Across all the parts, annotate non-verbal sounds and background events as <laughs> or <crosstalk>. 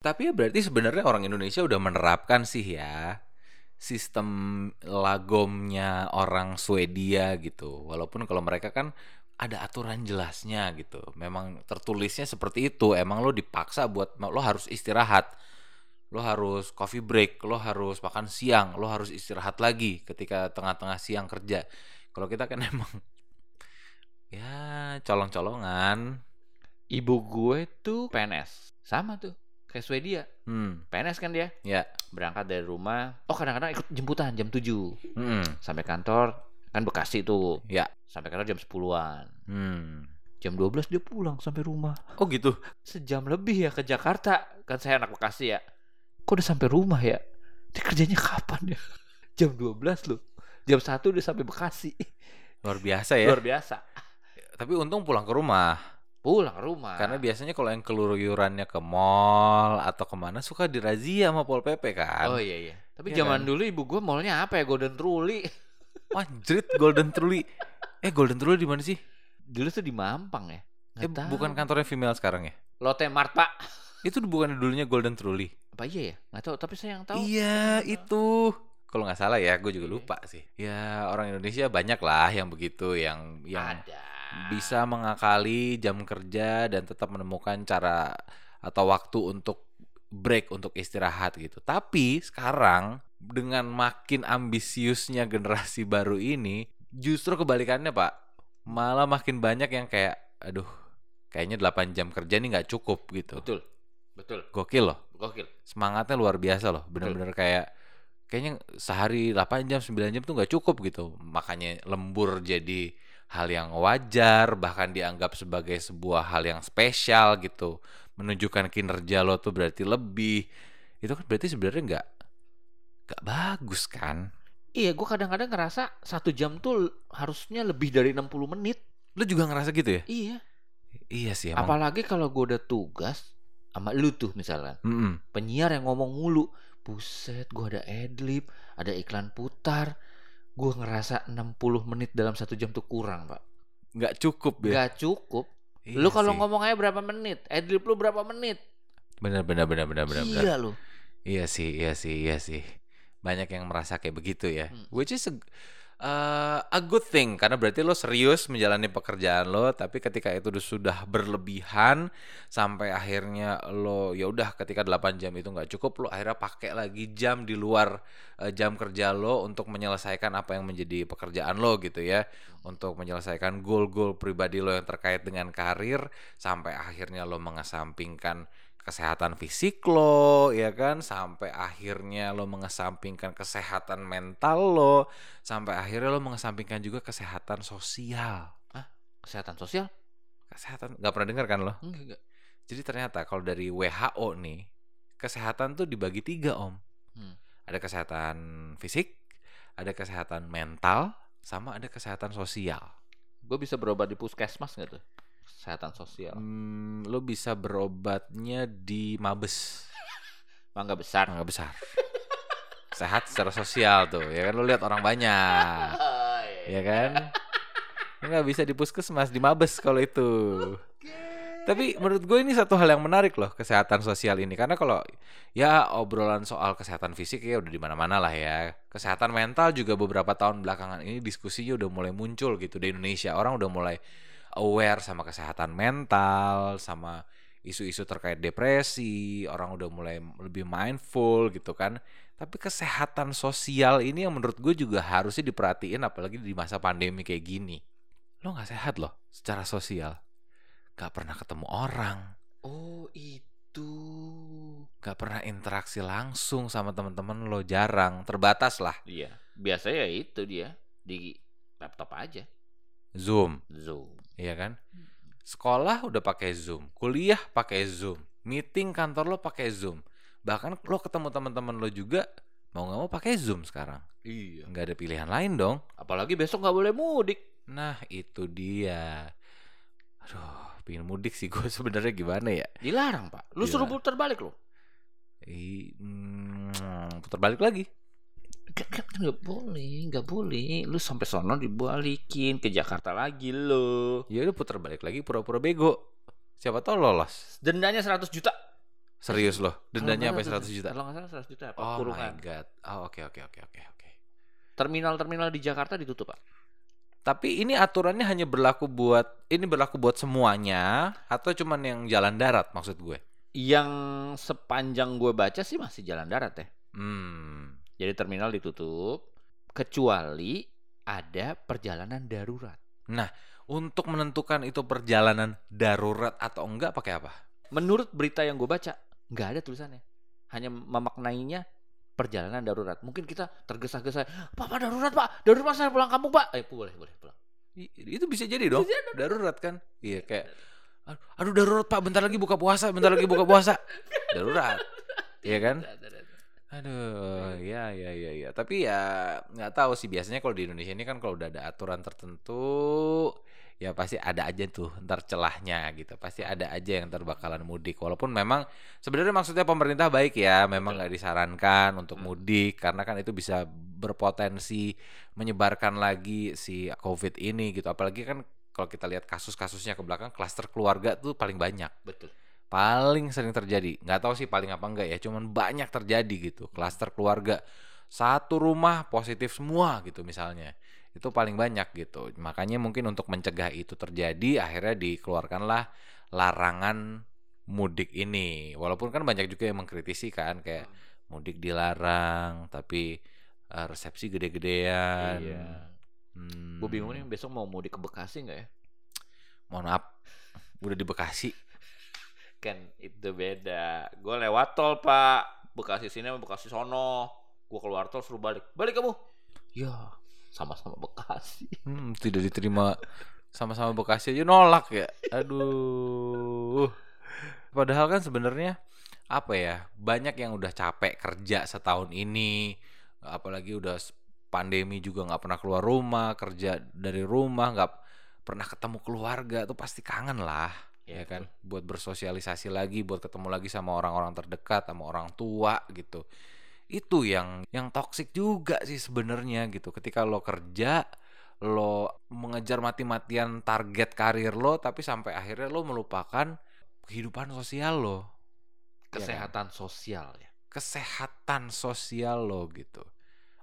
Tapi ya berarti sebenarnya orang Indonesia udah menerapkan sih ya sistem lagomnya orang Swedia gitu. Walaupun kalau mereka kan ada aturan jelasnya gitu. Memang tertulisnya seperti itu. Emang lo dipaksa buat lo harus istirahat. Lo harus coffee break, lo harus makan siang, lo harus istirahat lagi ketika tengah-tengah siang kerja. Kalau kita kan <laughs> emang ya colong-colongan. Ibu gue tuh PNS. Sama tuh kayak Swedia. Hmm, PNS kan dia. ya. Berangkat dari rumah. Oh kadang-kadang ikut jemputan jam 7. Hmm, Sampai kantor. Kan Bekasi tuh. ya. Sampai kantor jam 10-an. Hmm. Jam 12 dia pulang sampai rumah. Oh gitu. Sejam lebih ya ke Jakarta. Kan saya anak Bekasi ya. Kok udah sampai rumah ya? Dia kerjanya kapan ya? <laughs> Jam 12 loh. Jam 1 udah sampai Bekasi. Luar biasa ya. Luar biasa. Tapi untung pulang ke rumah. Pulang rumah. Karena biasanya kalau yang keluyurannya ke mall atau ke mana suka dirazia sama Pol PP kan. Oh iya iya. Tapi Iya zaman kan? dulu ibu gue mallnya apa ya? Golden Truly. <laughs> Wah, jrit Golden Truly. Eh, Golden Truly di mana sih? Dulu tuh di Mampang ya. Eh, Nggak tahu. bukan kantornya female sekarang ya? Lotte Mart pak. Itu bukan dulunya Golden Truly. Apa iya ya? Nggak tahu. Tapi saya yang tahu. Iya, itu. Kalau nggak salah ya, gue juga Iya. lupa sih. Ya, orang Indonesia banyak lah yang begitu, yang yang Ada. Bisa mengakali jam kerja dan tetap menemukan cara atau waktu untuk break untuk istirahat gitu. Tapi sekarang dengan makin ambisiusnya generasi baru ini, justru kebalikannya Pak. Malah makin banyak yang kayak, aduh, kayaknya 8 jam kerja nih nggak cukup gitu. Betul. Betul. Gokil loh, Gokil. semangatnya luar biasa loh. Bener-bener kayak, kayaknya sehari 8 jam, 9 jam tuh nggak cukup gitu. Makanya lembur jadi hal yang wajar, bahkan dianggap sebagai sebuah hal yang spesial gitu. Menunjukkan kinerja lo tuh berarti lebih. Itu kan berarti sebenarnya nggak nggak bagus kan? Iya, gue kadang-kadang ngerasa satu jam tuh harusnya lebih dari 60 menit. Lo juga ngerasa gitu ya? Iya. Iya sih emang. Apalagi kalau gue udah tugas sama lu tuh misalkan. Mm-mm. Penyiar yang ngomong mulu. Buset, gue ada adlib, ada iklan putar. Gue ngerasa 60 menit dalam satu jam tuh kurang, Pak. Nggak cukup ya? Gak cukup. Iya lu kalau ngomong aja berapa menit? Adlib lu berapa menit? bener bener bener bener bener. bener. Gila lu. Iya sih, iya sih, iya sih. Banyak yang merasa kayak begitu ya. Hmm. Which is a, uh, a good thing karena berarti lo serius menjalani pekerjaan lo, tapi ketika itu udah sudah berlebihan sampai akhirnya lo ya udah ketika 8 jam itu nggak cukup, lo akhirnya pakai lagi jam di luar uh, jam kerja lo untuk menyelesaikan apa yang menjadi pekerjaan lo gitu ya. Untuk menyelesaikan goal-goal pribadi lo yang terkait dengan karir sampai akhirnya lo mengesampingkan kesehatan fisik lo ya kan sampai akhirnya lo mengesampingkan kesehatan mental lo sampai akhirnya lo mengesampingkan juga kesehatan sosial Kesehatan sosial? kesehatan nggak pernah dengar kan lo Enggak, enggak. jadi ternyata kalau dari WHO nih kesehatan tuh dibagi tiga om Hmm. Ada kesehatan fisik ada kesehatan mental sama ada kesehatan sosial. Gue bisa berobat di puskesmas gak tuh? Kesehatan sosial. hmm, lo bisa berobatnya di mabes. Mangga besar. nggak besar. Sehat secara sosial tuh ya kan? Lo lihat orang banyak. Ya kan? Lo nggak bisa di puskesmas di mabes kalau itu tapi menurut gue ini satu hal yang menarik loh kesehatan sosial ini. Karena kalau ya obrolan soal kesehatan fisik ya udah di mana-mana lah ya. Kesehatan mental juga beberapa tahun belakangan ini diskusinya udah mulai muncul gitu di Indonesia. Orang udah mulai aware sama kesehatan mental sama isu-isu terkait depresi. Orang udah mulai lebih mindful gitu kan. Tapi kesehatan sosial ini yang menurut gue juga harusnya diperhatiin apalagi di masa pandemi kayak gini. Lo nggak sehat loh secara sosial nggak pernah ketemu orang Oh itu. nggak pernah interaksi langsung sama teman-teman lo jarang terbatas lah Iya. Biasanya ya itu dia di laptop aja. zoom Zoom. iya kan sekolah udah pakai zoom kuliah pakai zoom meeting kantor lo pakai zoom bahkan lo ketemu teman-teman lo juga mau nggak mau pakai zoom sekarang Iya. nggak ada pilihan lain dong Apalagi besok nggak boleh mudik. nah itu dia aduh pingin mudik sih gue <laughs> sebenarnya gimana ya Dilarang pak. Lu Dilarang. suruh putar balik lo. Ih, mm, putar balik lagi Kan kan nggak boleh, nggak boleh. Lu sampai sono dibalikin ke Jakarta lagi lo. ya udah putar balik lagi pura-pura bego siapa tahu lolos Dendanya 100 juta. Serius loh, dendanya sampai nggak 100 juta. Kalau nggak salah 100 juta, Pak. Oh kurungan. my god. Oh oke oke oke oke oke. Terminal-terminal di Jakarta ditutup, Pak. Tapi ini aturannya hanya berlaku buat ini berlaku buat semuanya atau cuman yang jalan darat maksud gue? Yang sepanjang gue baca sih masih jalan darat ya. Hmm. Jadi terminal ditutup kecuali ada perjalanan darurat. Untuk menentukan itu perjalanan darurat atau enggak pakai apa? Menurut berita yang gue baca, nggak ada tulisannya. Hanya memaknainya perjalanan darurat. Mungkin kita tergesa-gesa, Pak, Pak, darurat, Pak. Darurat, Pak, saya pulang kampung, Pak. Eh, boleh, boleh, pulang. Itu bisa jadi dong. Darurat kan? Iya kayak "Aduh, aduh darurat Pak, bentar lagi buka puasa, bentar lagi buka puasa. <laughs> Darurat. Iya kan? Aduh, ya ya ya ya. Tapi ya nggak tahu sih biasanya kalau di Indonesia ini kan kalau udah ada aturan tertentu ya pasti ada aja tuh ntar celahnya gitu. Pasti ada aja yang ntar bakalan mudik. Walaupun memang sebenarnya maksudnya pemerintah baik ya, memang nggak disarankan untuk Hmm. mudik karena kan itu bisa berpotensi menyebarkan lagi si COVID ini gitu. Apalagi kan kalau kita lihat kasus-kasusnya ke belakang, klaster keluarga tuh paling banyak Betul. paling sering terjadi nggak tahu sih paling apa enggak ya cuman banyak terjadi gitu klaster keluarga satu rumah positif semua gitu misalnya itu paling banyak gitu makanya mungkin untuk mencegah itu terjadi akhirnya dikeluarkanlah larangan mudik ini walaupun kan banyak juga yang mengkritisi kan kayak mudik dilarang tapi eh, resepsi gede-gedean Iya. Hmm, Gue bingung nih besok mau mudik ke Bekasi nggak ya? mohon maaf udah di Bekasi Kan itu beda. Gue lewat tol, Pak. Bekasi sini sama Bekasi sono. Gue keluar tol suruh balik. Balik kamu. Ya, sama-sama Bekasi. Hmm, tidak diterima sama-sama Bekasi aja nolak ya. Aduh. Padahal kan sebenarnya apa ya? Banyak yang udah capek kerja setahun ini, apalagi udah pandemi juga nggak pernah keluar rumah, kerja dari rumah, nggak pernah ketemu keluarga, tuh pasti kangen lah, ya Iya, kan? Buat bersosialisasi lagi, buat ketemu lagi sama orang-orang terdekat, sama orang tua gitu. Itu yang yang toksik juga sih sebenarnya gitu. Ketika lo kerja lo mengejar mati-matian target karir lo tapi sampai akhirnya lo melupakan kehidupan sosial lo Kesehatan sosial ya. kesehatan sosial lo gitu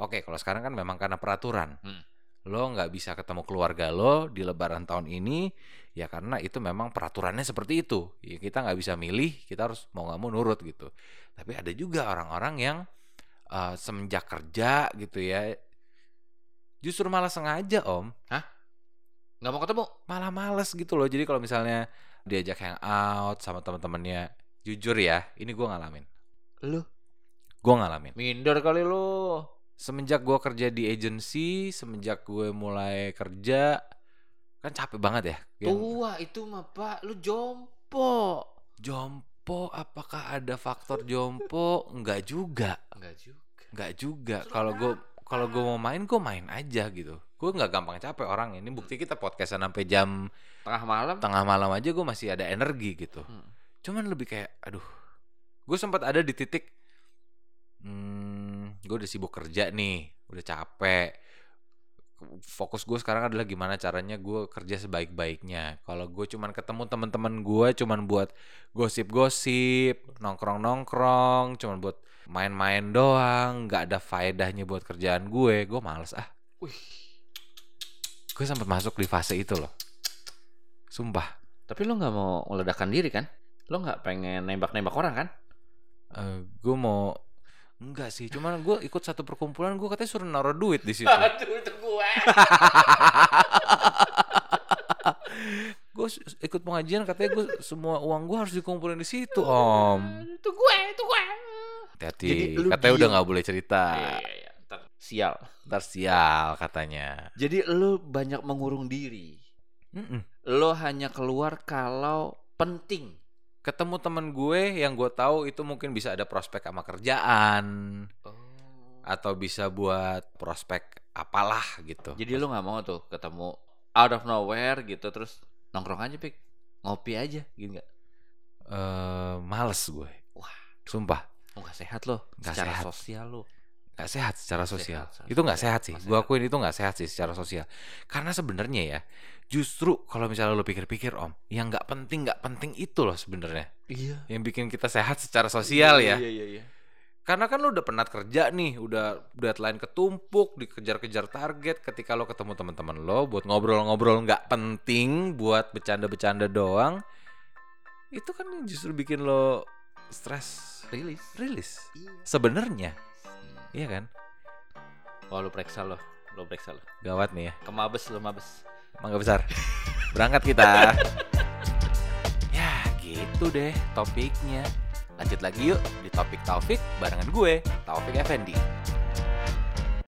oke kalau sekarang kan memang karena peraturan Hmm. lo nggak bisa ketemu keluarga lo di lebaran tahun ini ya karena itu memang peraturannya seperti itu ya kita nggak bisa milih kita harus mau nggak mau nurut gitu tapi ada juga orang-orang yang eh, semenjak kerja gitu ya justru malah sengaja om Nggak mau ketemu. malah males gitu loh. Jadi kalau misalnya diajak hangout sama teman-temannya, jujur ya, ini gua ngalamin. Lu Gua ngalamin. minder kali lu. Semenjak gua kerja di agency, semenjak gue mulai kerja, kan capek banget ya. Yang Tua itu mah, Pak. Lu jompo. jompo, apakah ada faktor jompo? Enggak juga, Enggak juga. enggak juga. Kalau gue kalau gue mau main, gue main aja gitu. Gue nggak gampang capek orang. Ini bukti kita podcastan sampai jam Tengah malam. tengah malam aja gue masih ada energi gitu. Hmm. cuman lebih kayak aduh gue sempat ada di titik hmm, gue udah sibuk kerja nih udah capek fokus gue sekarang adalah gimana caranya gue kerja sebaik-baiknya kalau gue cuman ketemu teman-teman gue cuman buat gosip-gosip nongkrong-nongkrong cuman buat main-main doang nggak ada faedahnya buat kerjaan gue gue males ah Wih. gue sempat masuk di fase itu loh sumpah Tapi lu nggak mau meledakan diri kan? Lu nggak pengen nembak-nembak orang kan? gue mau enggak sih cuman gue ikut satu perkumpulan gue katanya suruh naruh duit di <laughs> situ Aduh, itu gue. <laughs> gue ikut pengajian katanya gue semua uang gue harus dikumpulin di situ om Itu gue, itu gue. hati-hati katanya udah nggak boleh cerita Iya, iya, iya. Ntar sial. ntar sial katanya Jadi lu banyak mengurung diri. Mm-mm. Lo hanya keluar kalau penting. Ketemu temen gue yang gue tahu itu mungkin bisa ada prospek sama kerjaan Oh. atau bisa buat prospek apalah gitu Jadi lu nggak mau tuh ketemu out of nowhere gitu terus nongkrong aja pik ngopi aja gitu nggak? Eh, males gue Wah. sumpah Oh, nggak sehat lo Nggak secara sehat. sosial lo. nggak sehat secara sosial. Sehat, sehat. itu nggak sehat sih. Sehat. akuin itu nggak sehat sih secara sosial. Karena sebenarnya ya, justru kalau misalnya lo pikir-pikir om, yang nggak penting nggak penting itu loh sebenarnya. Iya. Yang bikin kita sehat secara sosial ya. Iya iya iya. Karena kan lo udah penat kerja nih, udah deadline ketumpuk, dikejar-kejar target. Ketika lo ketemu teman-teman lo buat ngobrol-ngobrol nggak penting, buat bercanda-bercanda doang, itu kan yang justru bikin lo stres Rilis. rilis. Iya. Sebenarnya, iya kan? Wah lu periksa lo. Lo periksa lo. Gawat nih ya. Ke mabes lo mabes. Mangga besar. Berangkat kita. <laughs> ya, gitu deh topiknya. Lanjut lagi yuk di topik Taufik barengan gue, Taufik Effendi.